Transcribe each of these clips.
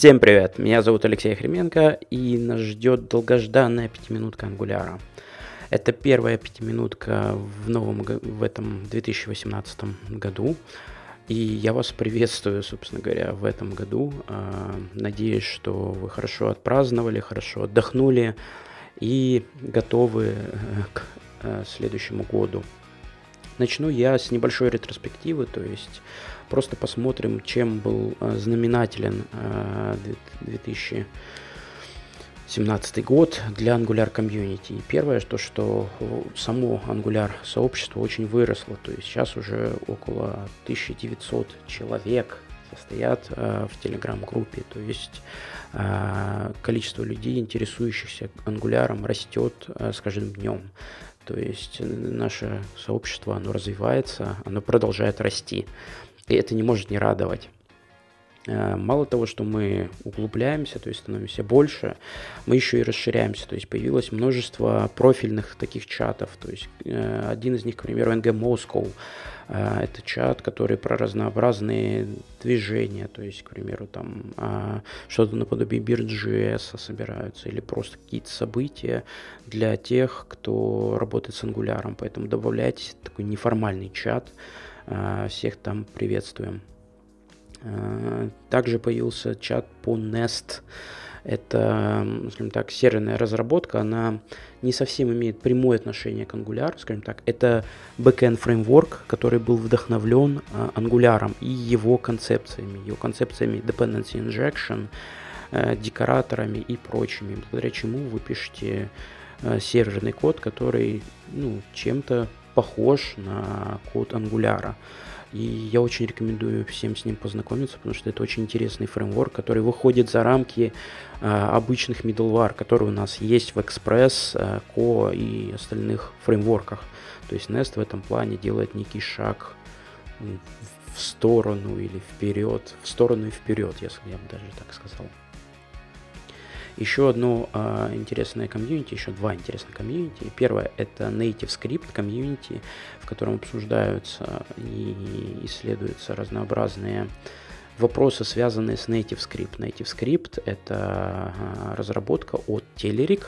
Всем привет, меня зовут Алексей Хременко, и нас ждет долгожданная пятиминутка ангуляра. Это первая пятиминутка в новом в этом 2018 году. И я вас приветствую, собственно говоря, в этом году. А, надеюсь, что вы хорошо отпраздновали, хорошо отдохнули и готовы э, к э, следующему году. Начну я с небольшой ретроспективы, то есть Просто посмотрим, чем был э, знаменателен 2017 э, год для Angular комьюнити. И первое, то, что само Angular сообщество очень выросло. То есть сейчас уже около 1900 человек состоят э, в телеграм-группе. То есть количество людей, интересующихся ангуляром, растет с каждым днем. То есть наше сообщество, оно развивается, оно продолжает расти. И это не может не радовать. Э, мало того, что мы углубляемся, то есть становимся больше, мы еще и расширяемся. То есть появилось множество профильных таких чатов. То есть э, один из них, к примеру, NG Moscow. Э, это чат, который про разнообразные движения, то есть, к примеру, там что-то наподобие Beard.js собираются или просто какие-то события для тех, кто работает с ангуляром. Поэтому добавляйте такой неформальный чат, а, всех там приветствуем. А, также появился чат по Nest. Это, скажем так, серверная разработка, она не совсем имеет прямое отношение к Angular, скажем так. Это backend фреймворк, который был вдохновлен а, Angular и его концепциями, его концепциями dependency injection, э, декораторами и прочими, благодаря чему вы пишете э, серверный код, который ну, чем-то похож на код Angular. И я очень рекомендую всем с ним познакомиться, потому что это очень интересный фреймворк, который выходит за рамки э, обычных middleware, которые у нас есть в Express, э, Co и остальных фреймворках. То есть Nest в этом плане делает некий шаг в сторону или вперед, в сторону и вперед, если я бы даже так сказал. Еще одно э, интересное комьюнити, еще два интересных комьюнити. Первое это Native Script комьюнити, в котором обсуждаются и исследуются разнообразные вопросы, связанные с Native Script. Native Script – это разработка от Telerik,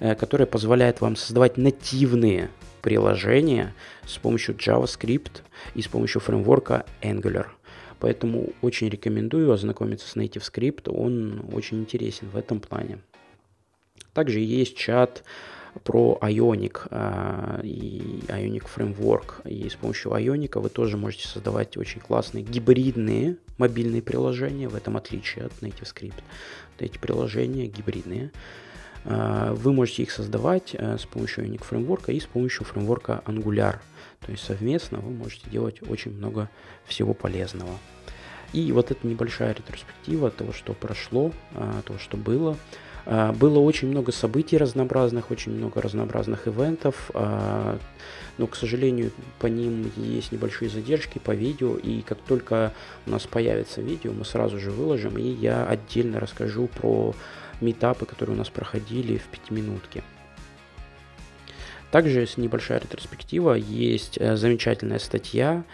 э, которая позволяет вам создавать нативные приложения с помощью JavaScript и с помощью фреймворка Angular – Поэтому очень рекомендую ознакомиться с Native Script, он очень интересен в этом плане. Также есть чат про Ionic э, и Ionic Framework. И с помощью Ionic вы тоже можете создавать очень классные гибридные мобильные приложения, в этом отличие от Native Script. Вот эти приложения гибридные. Э, вы можете их создавать э, с помощью Ionic Framework и с помощью фреймворка Angular. То есть совместно вы можете делать очень много всего полезного. И вот эта небольшая ретроспектива того, что прошло, а, того, что было. Было очень много событий разнообразных, очень много разнообразных ивентов, но, к сожалению, по ним есть небольшие задержки по видео, и как только у нас появится видео, мы сразу же выложим, и я отдельно расскажу про метапы, которые у нас проходили в пятиминутке. Также есть небольшая ретроспектива, есть э, замечательная статья,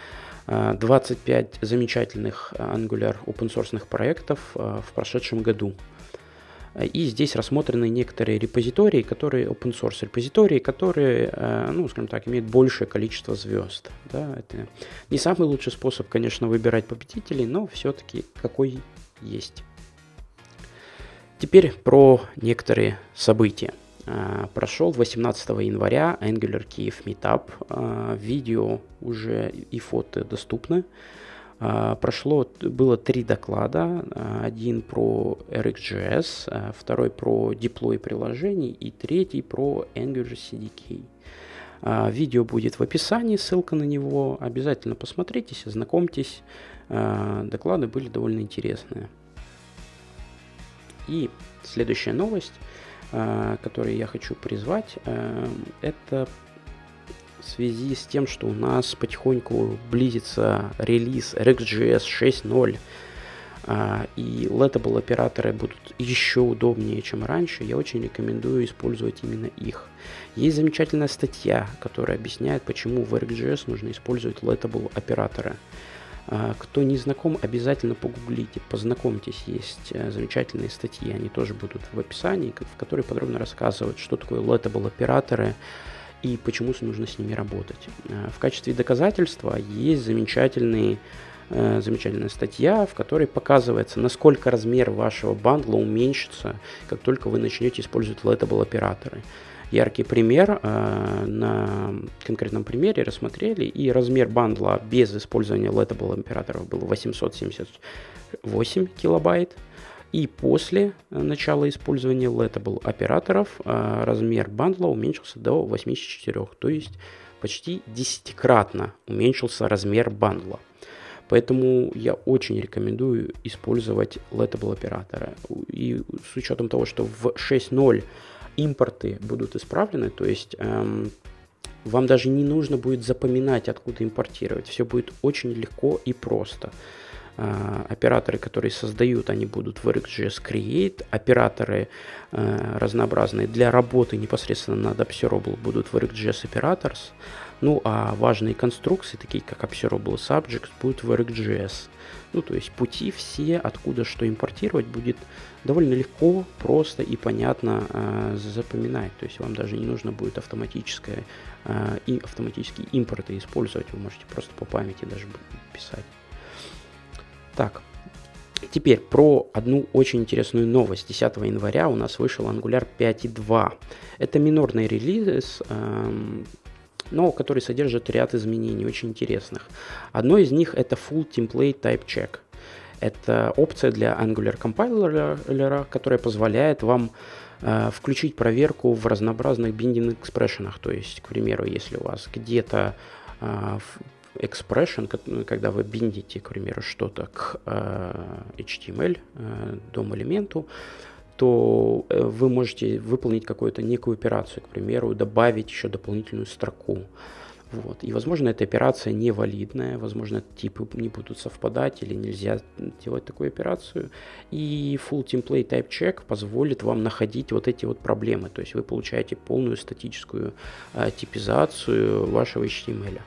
25 э, замечательных э, Angular open source проектов в прошедшем году. И здесь рассмотрены некоторые репозитории, которые open source репозитории, которые, ну, скажем так, имеют большее количество звезд. Да? Это не самый лучший способ, конечно, выбирать победителей, но все-таки какой есть. Теперь про некоторые события. А, прошел 18 января Angular Kiev Meetup. А, видео уже и фото доступны. А, прошло, было три доклада. Один про RxJS, второй про деплой приложений и третий про Angular CDK. Видео будет в описании, ссылка на него. Обязательно посмотритесь, ознакомьтесь. Доклады были довольно интересные. И следующая новость – Э, которые я хочу призвать, э, это в связи с тем, что у нас потихоньку близится релиз RxJS 6.0, э, и Lettable операторы будут еще удобнее, чем раньше, я очень рекомендую использовать именно их. Есть замечательная статья, которая объясняет, почему в RxJS нужно использовать Lettable операторы. Кто не знаком, обязательно погуглите, познакомьтесь. Есть э, замечательные статьи, они тоже будут в описании, в которой подробно рассказывают, что такое Lettable операторы и почему нужно с ними работать. А, в качестве доказательства есть замечательный э, замечательная статья, в которой показывается, насколько размер вашего бандла уменьшится, как только вы начнете использовать Lettable операторы яркий пример. Э, на конкретном примере рассмотрели, и размер бандла без использования Lettable императоров был 878 килобайт. И после начала использования Lettable операторов э, размер бандла уменьшился до 84, то есть почти десятикратно уменьшился размер бандла. Поэтому я очень рекомендую использовать Lettable операторы. И с учетом того, что в 6.0 импорты будут исправлены, то есть эм, вам даже не нужно будет запоминать, откуда импортировать. Все будет очень легко и просто. Э, операторы, которые создают, они будут в RxJS Create. Операторы э, разнообразные для работы непосредственно над Observable будут в RxJS Operators. Ну а важные конструкции, такие как Observable Subjects, будут в RxJS. Ну, то есть пути все, откуда что импортировать, будет довольно легко, просто и понятно э, запоминать. То есть вам даже не нужно будет автоматическое, э, и автоматические импорты использовать. Вы можете просто по памяти даже писать. Так, Теперь про одну очень интересную новость. 10 января у нас вышел Angular 5.2. Это минорный релиз, эм, но который содержит ряд изменений очень интересных. Одно из них это Full Template Type Check. Это опция для Angular компайлера, которая позволяет вам э, включить проверку в разнообразных binding экспрессионах. То есть, к примеру, если у вас где-то э, expression, когда вы биндите, к примеру, что-то к э, HTML, э, дом-элементу, то э, вы можете выполнить какую-то некую операцию, к примеру, добавить еще дополнительную строку. Вот. И, возможно, эта операция невалидная, возможно, типы не будут совпадать или нельзя делать такую операцию. И Full Template Type Check позволит вам находить вот эти вот проблемы. То есть вы получаете полную статическую а, типизацию вашего HTML.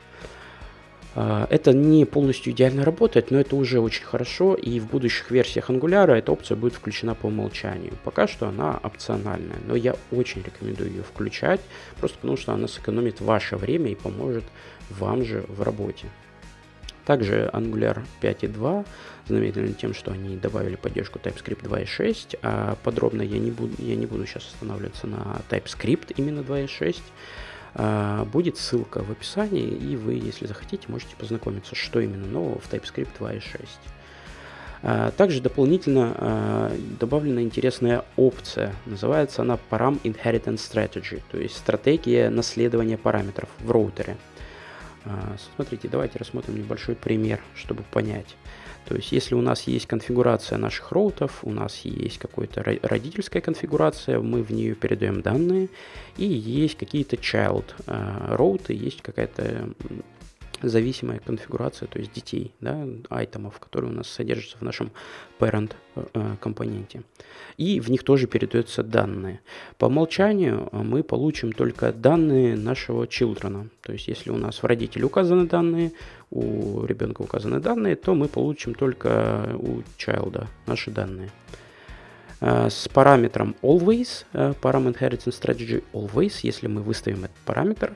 А, это не полностью идеально работает, но это уже очень хорошо, и в будущих версиях Angular эта опция будет включена по умолчанию. Пока что она опциональная, но я очень рекомендую ее включать, просто потому что она сэкономит ваше время и поможет вам же в работе. Также Angular 5.2 знаменителен тем, что они добавили поддержку TypeScript 2.6, а подробно я не буду, я не буду сейчас останавливаться на TypeScript именно 2.6, а, будет ссылка в описании, и вы, если захотите, можете познакомиться, что именно нового в TypeScript 2.6. А, также дополнительно а, добавлена интересная опция. Называется она Param Inheritance Strategy, то есть стратегия наследования параметров в роутере. Смотрите, давайте рассмотрим небольшой пример, чтобы понять. То есть, если у нас есть конфигурация наших роутов, у нас есть какая-то родительская конфигурация, мы в нее передаем данные, и есть какие-то child э, роуты, есть какая-то зависимая конфигурация, то есть детей, да, айтемов, которые у нас содержатся в нашем parent э, компоненте. И в них тоже передаются данные. По умолчанию э, мы получим только данные нашего children. То есть если у нас в родителе указаны данные, у ребенка указаны данные, то мы получим только у child наши данные. Э, с параметром always, param inheritance strategy always, если мы выставим этот параметр,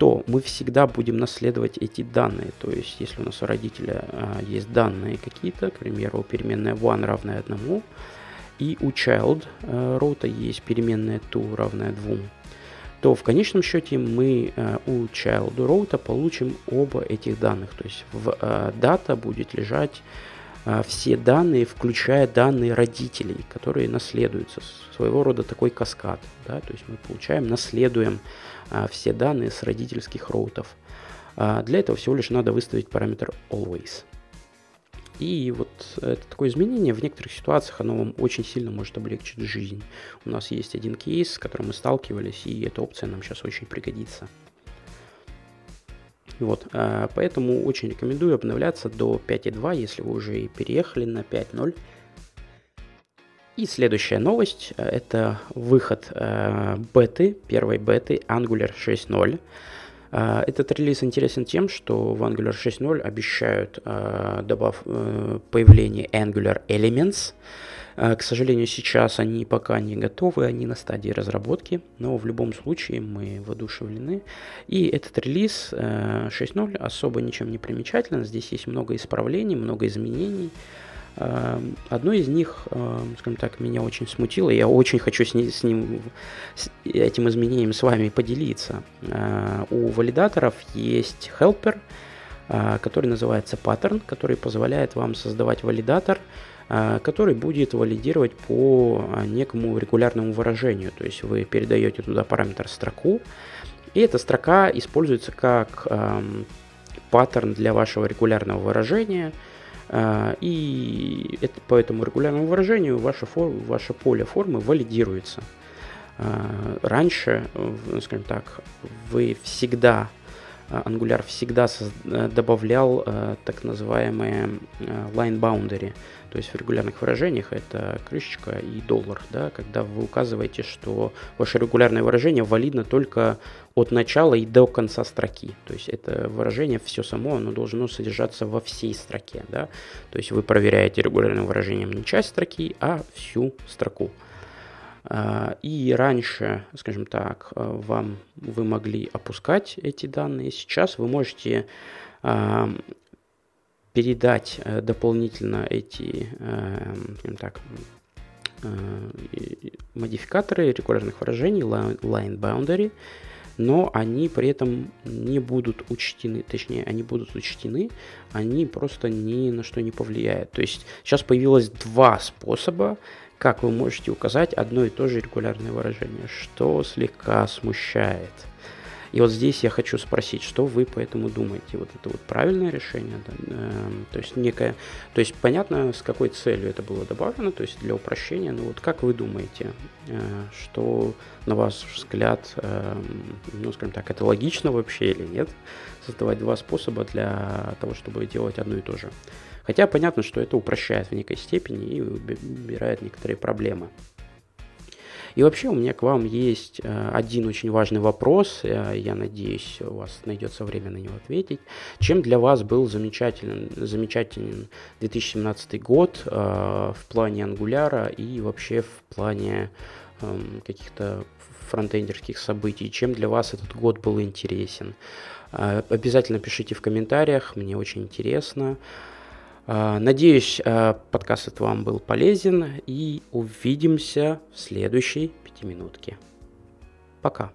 то мы всегда будем наследовать эти данные. То есть, если у нас у родителя а, есть данные какие-то, к примеру, переменная one равная одному, и у child а, роута есть переменная two равная двум, то в конечном счете мы а, у child роута получим оба этих данных. То есть в а, дата будет лежать а, все данные, включая данные родителей, которые наследуются. Своего рода такой каскад. Да? То есть мы получаем, наследуем все данные с родительских роутов. А, для этого всего лишь надо выставить параметр always. И вот это такое изменение в некоторых ситуациях, оно вам очень сильно может облегчить жизнь. У нас есть один кейс, с которым мы сталкивались, и эта опция нам сейчас очень пригодится. Вот, а, поэтому очень рекомендую обновляться до 5.2, если вы уже переехали на 5.0. И следующая новость – это выход э, беты, первой беты Angular 6.0. Этот релиз интересен тем, что в Angular 6.0 обещают добав, появление Angular Elements, а, к сожалению, сейчас они пока не готовы, они на стадии разработки, но в любом случае мы воодушевлены. И этот релиз 6.0 э, особо ничем не примечателен, здесь есть много исправлений, много изменений. Одно из них, э, скажем так, меня очень смутило. Я очень хочу с, ним, с ним, с этим изменением с вами поделиться. А, у валидаторов есть helper, который называется pattern, который позволяет вам создавать валидатор, а, который будет валидировать по некому регулярному выражению. То есть вы передаете туда параметр строку, и эта строка используется как эм, паттерн для вашего регулярного выражения. Э, и это, по этому регулярному выражению ваше, фор, ваше поле формы валидируется. Э, раньше, скажем так, вы всегда Angular всегда добавлял э, так называемые э, line boundary, то есть в регулярных выражениях это крышечка и доллар, да, когда вы указываете, что ваше регулярное выражение валидно только от начала и до конца строки. То есть это выражение все само, оно должно содержаться во всей строке. Да? То есть вы проверяете регулярным выражением не часть строки, а всю строку. А, и раньше, скажем так, вам вы могли опускать эти данные. Сейчас вы можете передать э, дополнительно эти, э, скажем так, э, модификаторы регулярных выражений line boundary, но они при этом не будут учтены, точнее, они будут учтены, они просто ни на что не повлияют. То есть сейчас появилось два способа, как вы можете указать одно и то же регулярное выражение, что слегка смущает – и вот здесь я хочу спросить, что вы по этому думаете? Вот это вот правильное решение? Да? Э, то есть некое, то есть понятно, с какой целью это было добавлено, то есть для упрощения. Но вот как вы думаете, э, что на ваш взгляд, э, ну скажем так, это логично вообще или нет? Создавать два способа для того, чтобы делать одно и то же. Хотя понятно, что это упрощает в некой степени и убирает некоторые проблемы. И вообще у меня к вам есть э, один очень важный вопрос. Э, я надеюсь, у вас найдется время на него ответить. Чем для вас был замечателен, замечателен 2017 год э, в плане ангуляра и вообще в плане эм, каких-то фронтендерских событий? Чем для вас этот год был интересен? Обязательно пишите в комментариях, мне очень интересно. А, надеюсь, а, подкаст этот вам был полезен и увидимся в следующей пятиминутке. Пока.